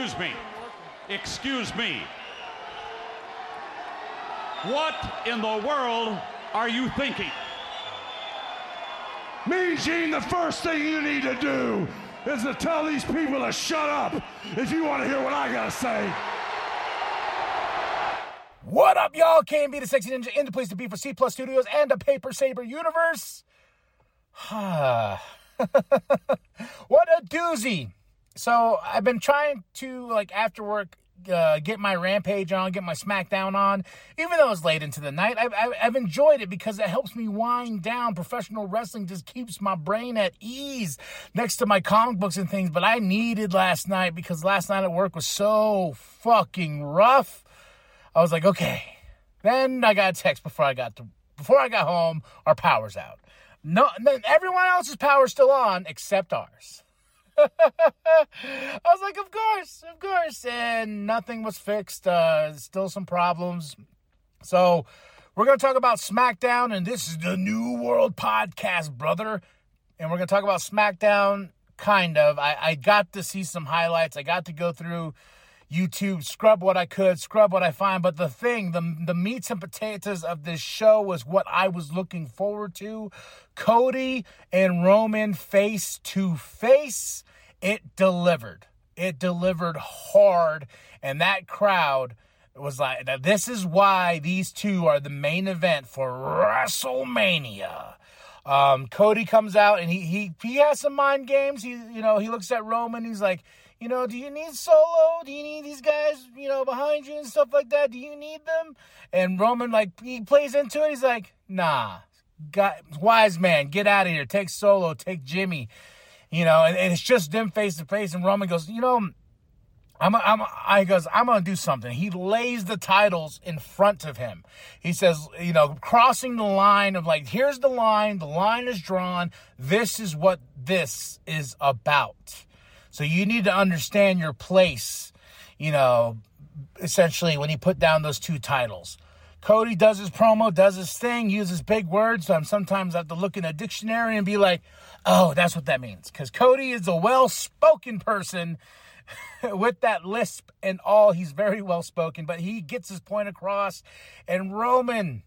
Excuse me. Excuse me. What in the world are you thinking? Me, Gene, the first thing you need to do is to tell these people to shut up if you want to hear what I gotta say. What up, y'all? KMB the Sexy Ninja in the place to be for C Plus Studios and the Paper Saber Universe. what a doozy. So I've been trying to like after work uh, get my rampage on, get my SmackDown on, even though it's late into the night. I've, I've enjoyed it because it helps me wind down. Professional wrestling just keeps my brain at ease next to my comic books and things. But I needed last night because last night at work was so fucking rough. I was like, okay. Then I got a text before I got to before I got home. Our power's out. No, everyone else's power's still on except ours. I was like, of course, of course. And nothing was fixed. Uh, still some problems. So we're going to talk about SmackDown, and this is the New World Podcast, brother. And we're going to talk about SmackDown, kind of. I, I got to see some highlights. I got to go through YouTube, scrub what I could, scrub what I find. But the thing, the, the meats and potatoes of this show was what I was looking forward to. Cody and Roman face to face. It delivered. It delivered hard. And that crowd was like, this is why these two are the main event for WrestleMania. Um, Cody comes out and he he he has some mind games. He you know he looks at Roman. He's like, you know, do you need Solo? Do you need these guys, you know, behind you and stuff like that? Do you need them? And Roman, like, he plays into it. He's like, nah, got, wise man, get out of here. Take Solo, take Jimmy, you know, and, and it's just them face to face. And Roman goes, you know, I'm, I'm, I goes, I'm going to do something. He lays the titles in front of him. He says, you know, crossing the line of like, here's the line. The line is drawn. This is what this is about. So you need to understand your place, you know, essentially when he put down those two titles. Cody does his promo, does his thing, uses big words. So I'm sometimes have to look in a dictionary and be like, oh, that's what that means. Because Cody is a well spoken person with that lisp and all. He's very well spoken, but he gets his point across. And Roman,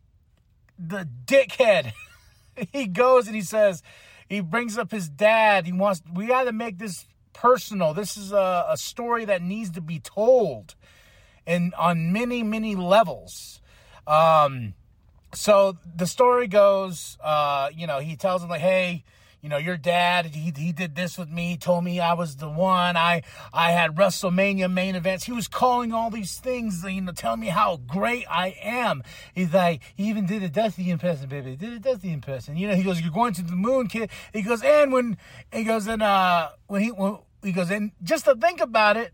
the dickhead, he goes and he says, he brings up his dad. He wants, we got to make this personal. This is a, a story that needs to be told and on many, many levels. Um, so the story goes, uh, you know, he tells him like, hey, you know, your dad, he, he did this with me, he told me I was the one. I I had WrestleMania main events. He was calling all these things, you know, telling me how great I am. He's like, he even did a Dusty impression, baby. He did a Dusty impression. You know, he goes, You're going to the moon, kid. He goes, and when he goes, and uh when he when he goes, and just to think about it,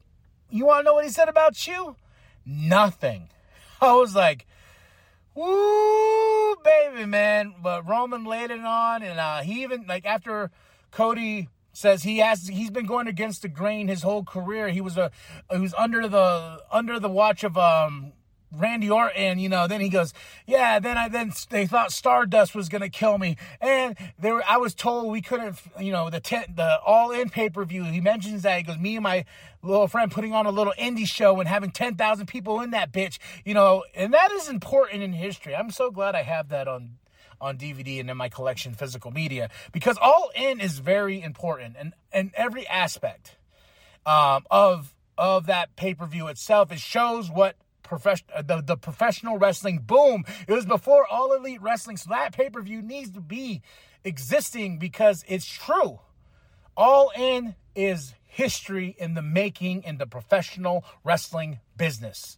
you wanna know what he said about you? Nothing. I was like, Woo, baby, man. But Roman laid it on, and uh, he even, like, after Cody says he has he's been going against the grain his whole career. He was a he was under the under the watch of um Randy Orton, you know, then he goes, yeah, then I, then they thought Stardust was going to kill me. And they were, I was told we couldn't, you know, the, ten, the all in pay per view. He mentions that he goes, me and my little friend putting on a little indie show and having 10,000 people in that bitch, you know, and that is important in history. I'm so glad I have that on, on DVD and in my collection physical media because all in is very important and, and every aspect, um, of, of that pay per view itself. It shows what professional uh, the, the professional wrestling boom. It was before all elite wrestling, so that pay per view needs to be existing because it's true. All in is history in the making in the professional wrestling business.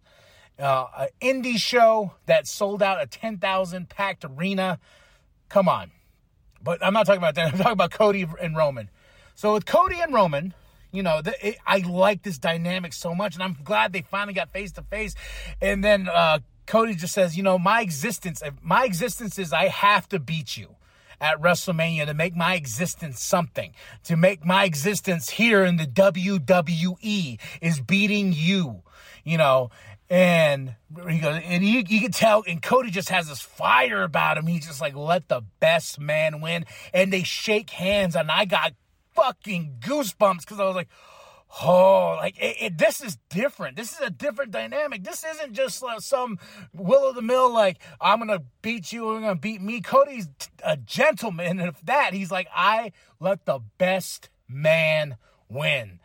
Uh, an indie show that sold out a 10,000 packed arena. Come on. But I'm not talking about that. I'm talking about Cody and Roman. So with Cody and Roman, you know, the, it, I like this dynamic so much, and I'm glad they finally got face to face. And then uh, Cody just says, you know, my existence, my existence is I have to beat you at WrestleMania to make my existence something, to make my existence here in the WWE is beating you, you know. And he goes, and you, you can tell, and Cody just has this fire about him. He's just like, let the best man win. And they shake hands, and I got fucking goosebumps because I was like, Oh, like it, it, this is different. This is a different dynamic. This isn't just like some will of the mill, like, I'm going to beat you, you're going to beat me. Cody's a gentleman. And if that, he's like, I let the best man win.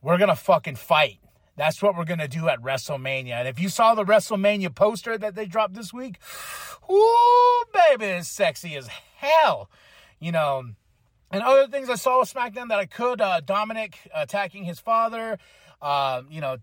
We're going to fucking fight. That's what we're going to do at WrestleMania. And if you saw the WrestleMania poster that they dropped this week, ooh, baby, it's sexy as hell. You know, and other things I saw with SmackDown that I could, uh, Dominik attacking his father, uh, you know,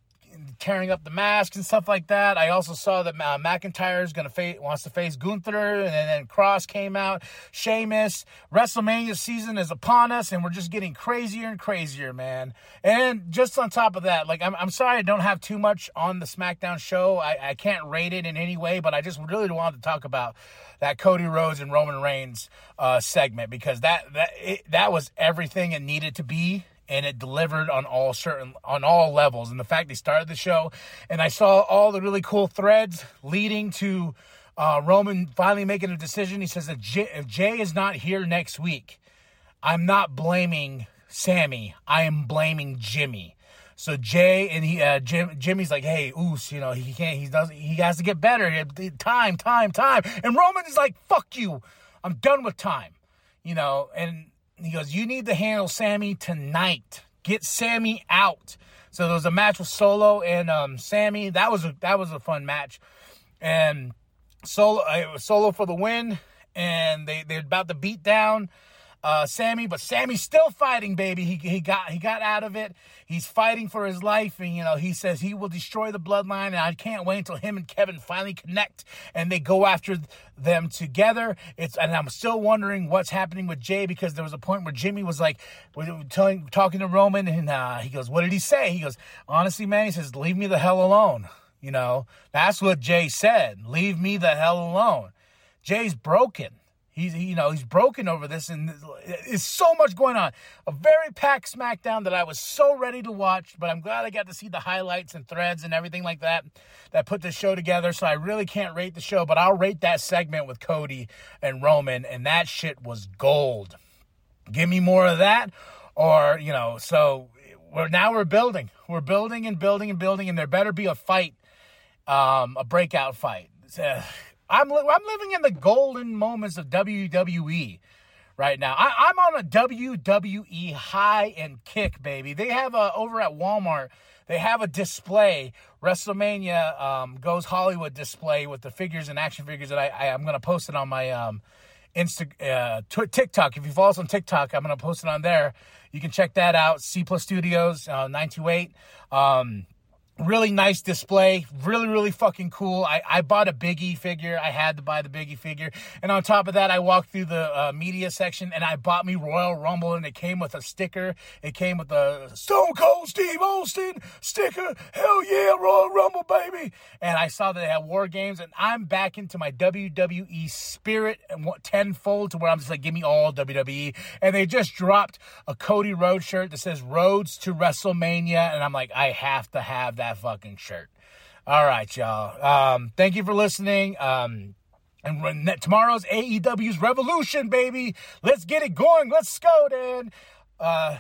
tearing up the mask and stuff like that. I also saw that uh, McIntyre is gonna face wants to face Gunther, and then Kross came out. Sheamus. WrestleMania season is upon us, and we're just getting crazier and crazier, man. And just on top of that, like I'm, I'm sorry I don't have too much on the SmackDown show. I, I can't rate it in any way, but I just really wanted to talk about that Cody Rhodes and Roman Reigns uh, segment because that that it, that was everything it needed to be and it delivered on all certain on all levels. And the fact they started the show, and I saw all the really cool threads leading to uh, Roman finally making a decision. He says that if Jey is not here next week, I'm not blaming Sami. I am blaming Jimmy. So Jey and he, uh, Jim, Jimmy's like, hey, Oos, you know, he can't, he does, he has to get better. Time, time, time. And Roman is like, fuck you. I'm done with time. You know, and he goes, You need to handle Sami tonight. Get Sami out. So there was a match with Solo and um, Sami. That was a that was a fun match. And Solo uh, Solo for the win. And they, they're about to beat down uh, Sami, but Sami's still fighting, baby. He, he got he got out of it. He's fighting for his life, and you know he says he will destroy the bloodline. And I can't wait until him and Kevin finally connect and they go after them together. It's and I'm still wondering what's happening with Jey because there was a point where Jimmy was like telling talking to Roman, and uh, he goes, "What did he say?" He goes, "Honestly, man," he says, "Leave me the hell alone." You know, that's what Jey said. Leave me the hell alone. Jey's broken. He's you know he's broken over this, and there's so much going on. A very packed SmackDown that I was so ready to watch, but I'm glad I got to see the highlights and threads and everything like that that put the show together. So I really can't rate the show, but I'll rate that segment with Cody and Roman, and that shit was gold. Give me more of that, or you know. So we're now we're building, we're building and building and building, and there better be a fight, um, a breakout fight. I'm li- I'm living in the golden moments of WWE right now. I, am on a WWE high and kick, baby. They have a over at Walmart. They have a display, WrestleMania um, Goes Hollywood display with the figures and action figures that I, I am gonna post it on my um, Insta uh, t- TikTok. If you follow us on TikTok, I'm gonna post it on there. You can check that out. C Plus Studios uh, nine two eight. Um, really nice display really really fucking cool. I, I bought a biggie figure. I had to buy the biggie figure. And on top of that i walked through the uh, media section and i bought me royal rumble and it came with a sticker. It came with a stone cold steve austin sticker. Hell yeah royal rumble baby. And i saw that they had war games and i'm back into my wwe spirit and what tenfold to where i'm just like give me all wwe and they just dropped a cody rhodes shirt that says roads to wrestlemania. And i'm like i have to have that that fucking shirt. All right, y'all. Um, thank you for listening. Um, and when, tomorrow's AEW's Revolution, baby. Let's get it going. Let's go, Dan. Uh,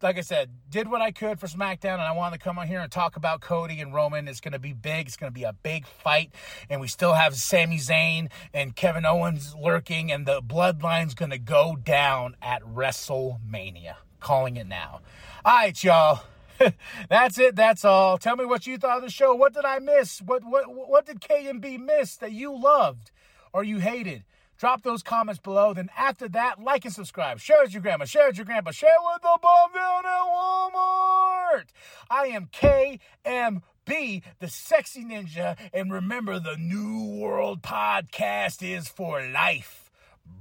like I said, did what I could for SmackDown, and I wanted to come on here and talk about Cody and Roman. It's going to be big. It's going to be a big fight, and we still have Sami Zayn and Kevin Owens lurking, and the bloodline's going to go down at WrestleMania. Calling it now. All right, y'all. that's it. That's all. Tell me what you thought of the show. What did I miss? What what what did KMB miss that you loved or you hated? Drop those comments below. Then after that, like and subscribe. Share with your grandma. Share with your grandpa. Share with the bum down at Walmart. I am KMB, the sexy ninja. And remember, the New World Podcast is for life,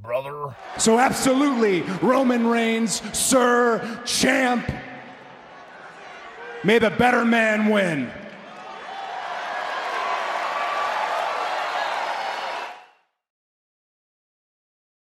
brother. So, absolutely, Roman Reigns, Sir Champ. May the better man win.